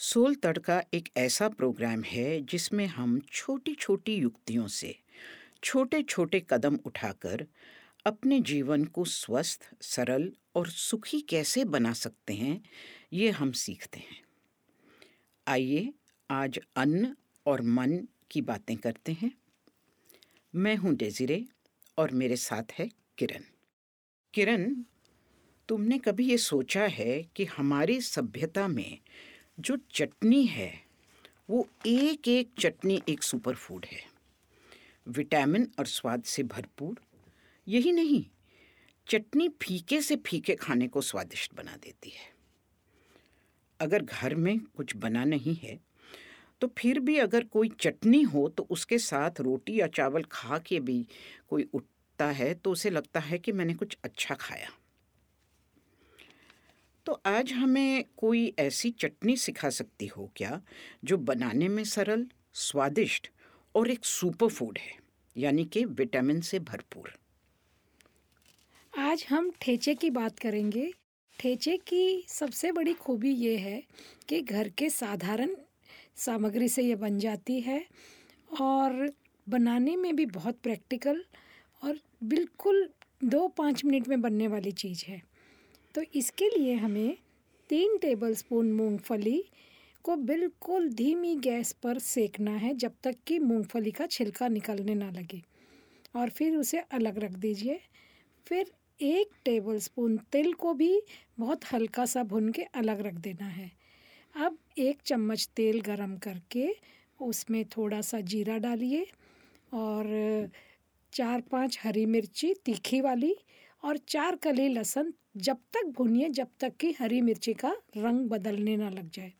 Soul तड़का एक ऐसा programme है जिसमें हम छोटी छोटी युक्तियों से छोटे छोटे कदम उठाकर अपने जीवन को स्वस्थ, सरल और सुखी कैसे बना सकते हैं, ये हम सीखते हैं। आइए आज अन्न और मन की बातें करते हैं। मैं हूँ डेजिरे और मेरे साथ है किरण। किरण, तुमने कभी ये सोचा है कि हमारी सभ्यता में जो चटनी है, वो एक एक चटनी एक सुपर फ़ूड है। विटामिन और स्वाद से भरपूर, यही नहीं, चटनी फीके से फीके खाने को स्वादिष्ट बना देती है। अगर घर में कुछ बना नहीं है तो फिर भी अगर कोई चटनी हो तो उसके साथ रोटी या चावल खा के भी कोई उठता है तो उसे लगता है कि मैंने कुछ अच्छा खाया। तो आज हमें कोई ऐसी चटनी सिखा सकती हो क्या, जो बनाने में सरल, स्वादिष्ट और एक सुपर फ़ूड है, यानी कि विटामिन से भरपूर? आज हम ठेचे की बात करेंगे। ठेचे की सबसे बड़ी खूबी ये है कि घर के साधारण सामग्री से ये बन जाती है और बनाने में भी बहुत प्रैक्टिकल और बिल्कुल दो पाँच मिनट में बनने वाली चीज़ है। तो इसके लिए हमें तीन टेबलस्पून मूंगफली को बिल्कुल धीमी गैस पर सेकना है जब तक कि मूंगफली का छिलका निकलने ना लगे। और फिर उसे अलग रख दीजिए। फिर एक टेबलस्पून तिल को भी बहुत हल्का सा भुन के अलग रख देना है। अब एक चम्मच तेल गरम करके उसमें थोड़ा सा जीरा डालिए और चार पाँच हरी मिर्ची तीखी वाली और चार कली लहसुन जब तक भुनिए, जब तक कि हरी मिर्ची का रंग बदलने ना लग जाए।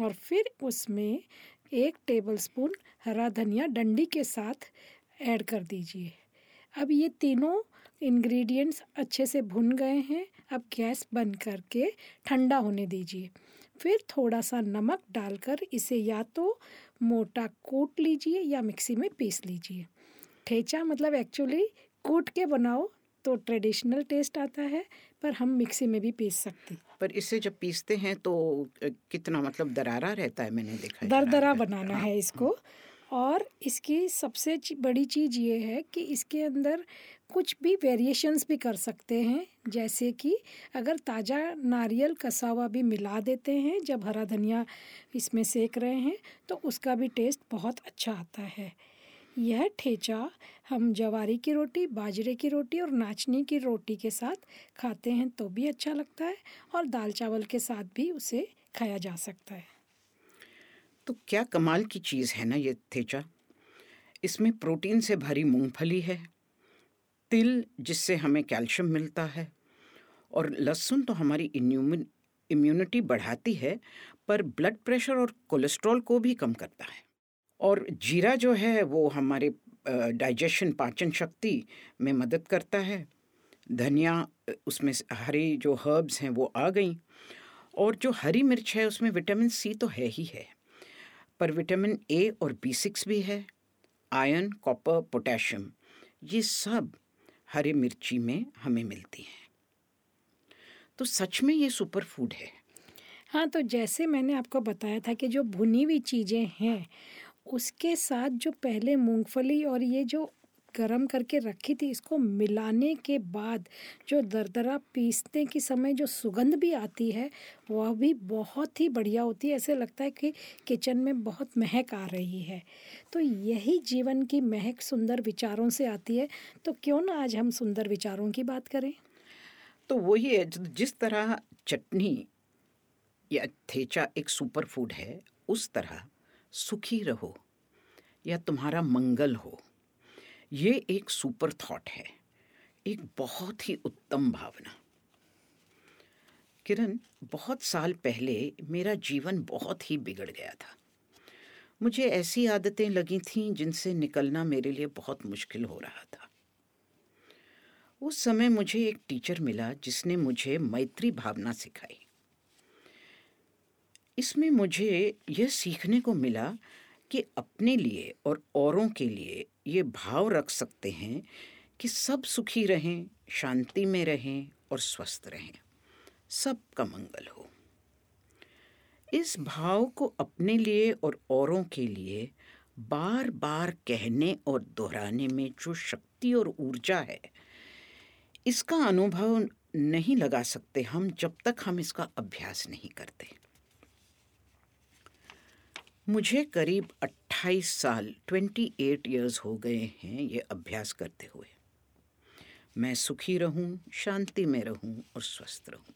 और फिर उसमें एक टेबलस्पून हरा धनिया डंडी के साथ ऐड कर दीजिए। अब ये तीनों इंग्रेडिएंट्स अच्छे से भुन गए हैं। अब गैस बंद करके ठंडा होने दीजिए। फिर थोड़ा सा नमक डालकर इसे या तो मोटा कूट लीजिए या मिक्सी में पीस लीजिए। ठेचा मतलब एक्चुअली कूट के बनाओ तो ट्रेडिशनल टेस्ट आता है पर हम मिक्सी में भी पीस सकते हैं। पर इसे जब पीसते हैं तो कितना मतलब दरारा रहता है मैंने देखा दर दरदरा बनाना है। इसको। और इसकी सबसे बड़ी चीज़ ये है कि इसके अंदर कुछ भी वेरिएशंस भी कर सकते हैं जैसे कि अगर ताज़ा नारियल कसा हुआ भी मिला देते हैं जब हरा धनिया इसमें सेक रहे हैं तो उसका भी टेस्ट बहुत अच्छा आता है। यह ठेचा हम जवारी की रोटी, बाजरे की रोटी और नाचनी की रोटी के साथ खाते हैं तो भी अच्छा लगता है और दाल चावल के साथ भी उसे खाया जा सकता है। तो क्या कमाल की चीज़ है ना ये ठेचा? इसमें प्रोटीन से भरी मूंगफली है, तिल जिससे हमें कैल्शियम मिलता है और लहसुन तो हमारी इम्यूनिटी बढ़ाती है पर ब्लड प्रेशर और कोलेस्ट्रॉल को भी कम करता है। और जीरा जो है, वो हमारे डाइजेशन पाचन शक्ति में मदद करता है। धनिया उसमें हरी जो हर्ब्स हैं, वो आ गई। और जो हरी मिर्च है, उसमें विटामिन सी तो है ही है, पर विटामिन ए और बी सिक्स भी है आयरन कॉपर पोटेशियम ये सब हरी मिर्ची में हमें मिलती हैं। तो सच में ये सुपर फ़ूड है। हाँ तो जैसे मैंने आपको बताया था कि जो भुनी हुई चीज़ें हैं उसके साथ जो पहले मूंगफली और ये जो गरम करके रखी थी, इसको मिलाने के बाद जो दरदरा पीसने के समय जो सुगंध भी आती है, वह भी बहुत ही बढ़िया होती है। ऐसे लगता है कि किचन में बहुत महक आ रही है। तो यही जीवन की महक सुंदर विचारों से आती है। तो क्यों ना आज हम सुंदर विचारों की बात करें? तो वही है जिस तरह चटनी या थेचा एक सुपर फ़ूड है, उस तरह सुखी रहो या तुम्हारा मंगल हो। ये एक सुपर थॉट है, एक बहुत ही उत्तम भावना। किरण, बहुत साल पहले मेरा जीवन बहुत ही बिगड़ गया था। मुझे ऐसी आदतें लगी थीं जिनसे निकलना मेरे लिए बहुत मुश्किल हो रहा था। उस समय मुझे एक टीचर मिला जिसने मुझे मैत्री भावना सिखाई। इसमें मुझे यह सीखने को मिला कि अपने लिए और औरों के लिए ये भाव रख सकते हैं कि सब सुखी रहें, शांति में रहें और स्वस्थ रहें। सबका मंगल हो। इस भाव को अपने लिए और औरों के लिए बार बार कहने और दोहराने में जो शक्ति और ऊर्जा है, इसका अनुभव नहीं लगा सकते हम जब तक हम इसका अभ्यास नहीं करते। मुझे करीब 28 साल 28 इयर्स हो गए हैं ये अभ्यास करते हुए। मैं सुखी रहूँ, शांति में रहूँ और स्वस्थ रहूँ।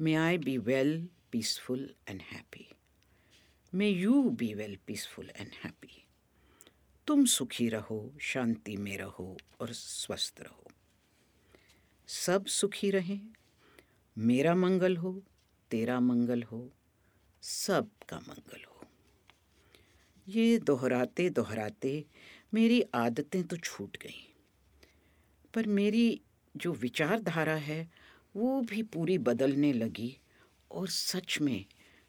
May I be well peaceful and happy may you be well peaceful and happy तुम सुखी रहो शांति में रहो और स्वस्थ रहो। सब सुखी रहें। मेरा मंगल हो तेरा मंगल हो सब का मंगल हो। ये दोहराते दोहराते मेरी आदतें तो छूट गईं। पर मेरी जो विचारधारा है, वो भी पूरी बदलने लगी और सच में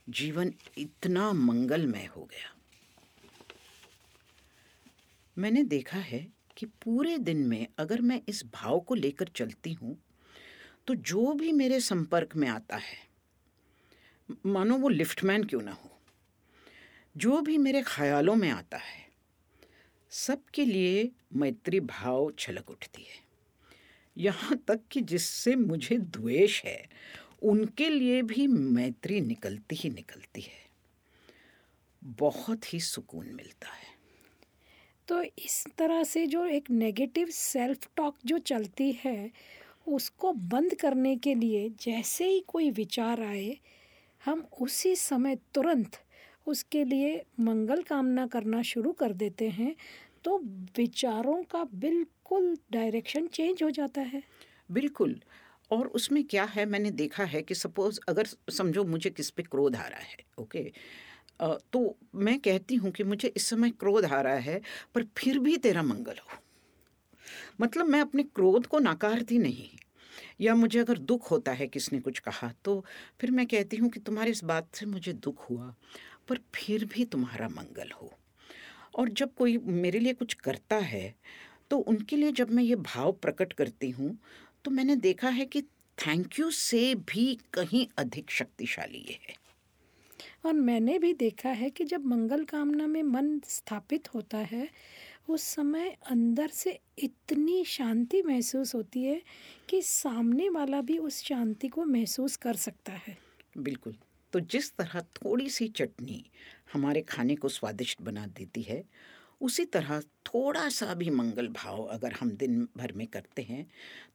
जीवन इतना मंगलमय हो गया। मैंने देखा है कि पूरे दिन में अगर मैं इस भाव को लेकर चलती हूँ तो जो भी मेरे संपर्क में आता है, मानो वो लिफ्टमैन क्यों ना हो। जो भी मेरे ख्यालों में आता है, सबके लिए मैत्री भाव छलक उठती है। यहाँ तक कि जिससे मुझे द्वेष है, उनके लिए भी मैत्री निकलती ही निकलती है। बहुत ही सुकून मिलता है। तो इस तरह से जो एक नेगेटिव सेल्फ टॉक जो चलती है, उसको बंद करने के लिए जैसे ही कोई विचार आए, हम उसी समय तुरंत उसके लिए मंगल कामना करना शुरू कर देते हैं तो विचारों का बिल्कुल डायरेक्शन चेंज हो जाता है। बिल्कुल। और उसमें क्या है? मैंने देखा है कि सपोज़ अगर समझो मुझे किस पे क्रोध आ रहा है ओके तो मैं कहती हूँ कि मुझे इस समय क्रोध आ रहा है, पर फिर भी तेरा मंगल हो। मतलब मैं अपने क्रोध को नकारती नहीं, या मुझे अगर दुख होता है किसने कुछ कहा तो फिर मैं कहती हूँ कि तुम्हारी इस बात से मुझे दुख हुआ। पर फिर भी तुम्हारा मंगल हो। और जब कोई मेरे लिए कुछ करता है तो उनके लिए जब मैं ये भाव प्रकट करती हूँ तो मैंने देखा है कि थैंक यू से भी कहीं अधिक शक्तिशाली ये है। और मैंने भी देखा है कि जब मंगल कामना में मन स्थापित होता है उस समय अंदर से इतनी शांति महसूस होती है कि सामने वाला भी उस शांति को महसूस कर सकता है। बिल्कुल। तो जिस तरह थोड़ी सी चटनी हमारे खाने को स्वादिष्ट बना देती है, उसी तरह थोड़ा सा भी मंगल भाव अगर हम दिन भर में करते हैं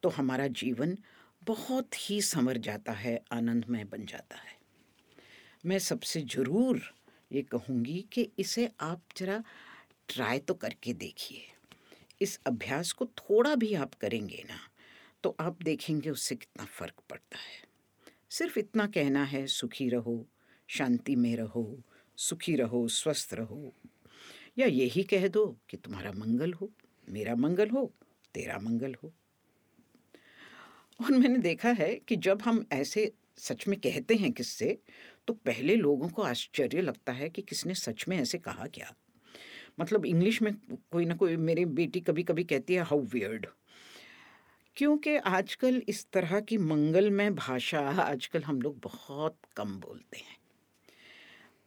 तो हमारा जीवन बहुत ही संवर जाता है, आनंदमय बन जाता है। मैं सबसे ज़रूर ये कहूँगी कि इसे आप ज़रा ट्राई तो करके देखिए। इस अभ्यास को थोड़ा भी आप करेंगे ना तो आप देखेंगे उससे कितना फ़र्क पड़ता है। सिर्फ़ इतना कहना है, सुखी रहो, शांति में रहो, सुखी रहो, स्वस्थ रहो। या यही कह दो कि तुम्हारा मंगल हो, मेरा मंगल हो, तेरा मंगल हो। और मैंने देखा है कि जब हम ऐसे सच में कहते हैं किससे तो पहले लोगों को आश्चर्य लगता है कि किसने सच में ऐसे कहा क्या। मतलब इंग्लिश में कोई ना कोई मेरी बेटी कभी कभी कहती है हाउ वियर्ड क्योंकि आजकल इस तरह की मंगलमय भाषा आजकल हम लोग बहुत कम बोलते हैं।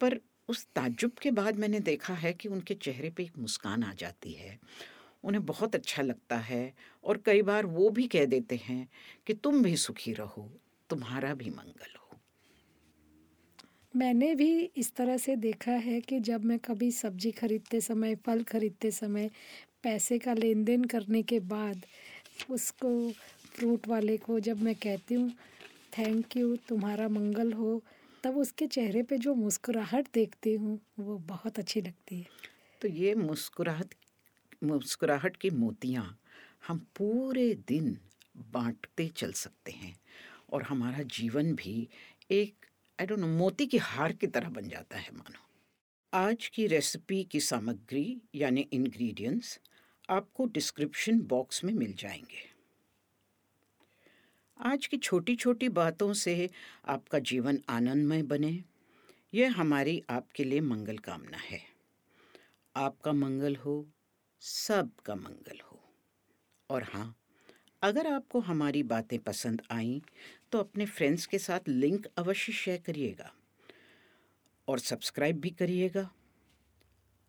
पर उस ताज्जुब के बाद मैंने देखा है कि उनके चेहरे पे एक मुस्कान आ जाती है। उन्हें बहुत अच्छा लगता है और कई बार वो भी कह देते हैं कि तुम भी सुखी रहो, तुम्हारा भी मंगल हो। मैंने भी इस तरह से देखा है कि जब मैं कभी सब्ज़ी खरीदते समय, फल खरीदते समय पैसे का लेन देन करने के बाद उसको फ्रूट वाले को जब मैं कहती हूँ थैंक यू तुम्हारा मंगल हो, तब उसके चेहरे पे जो मुस्कुराहट देखती हूँ, वो बहुत अच्छी लगती है। तो ये मुस्कुराहट मुस्कुराहट की मोतियाँ हम पूरे दिन बांटते चल सकते हैं और हमारा जीवन भी एक आई डोंट नो मोती की हार की तरह बन जाता है, मानो। आज की रेसिपी की सामग्री, यानी इंग्रेडिएंट्स आपको डिस्क्रिप्शन बॉक्स में मिल जाएँगे। आज की छोटी छोटी बातों से आपका जीवन आनंदमय बने। यह हमारी आपके लिए मंगल कामना है। आपका मंगल हो, सबका मंगल हो। और हाँ अगर आपको हमारी बातें पसंद आईं तो अपने फ्रेंड्स के साथ लिंक अवश्य शेयर करिएगा। और सब्सक्राइब भी करिएगा।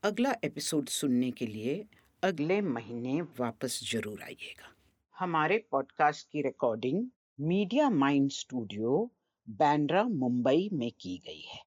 अगला एपिसोड सुनने के लिए अगले महीने वापस ज़रूर आइएगा। हमारे पॉडकास्ट की recording media mind studio Bandra Mumbai में की गई है।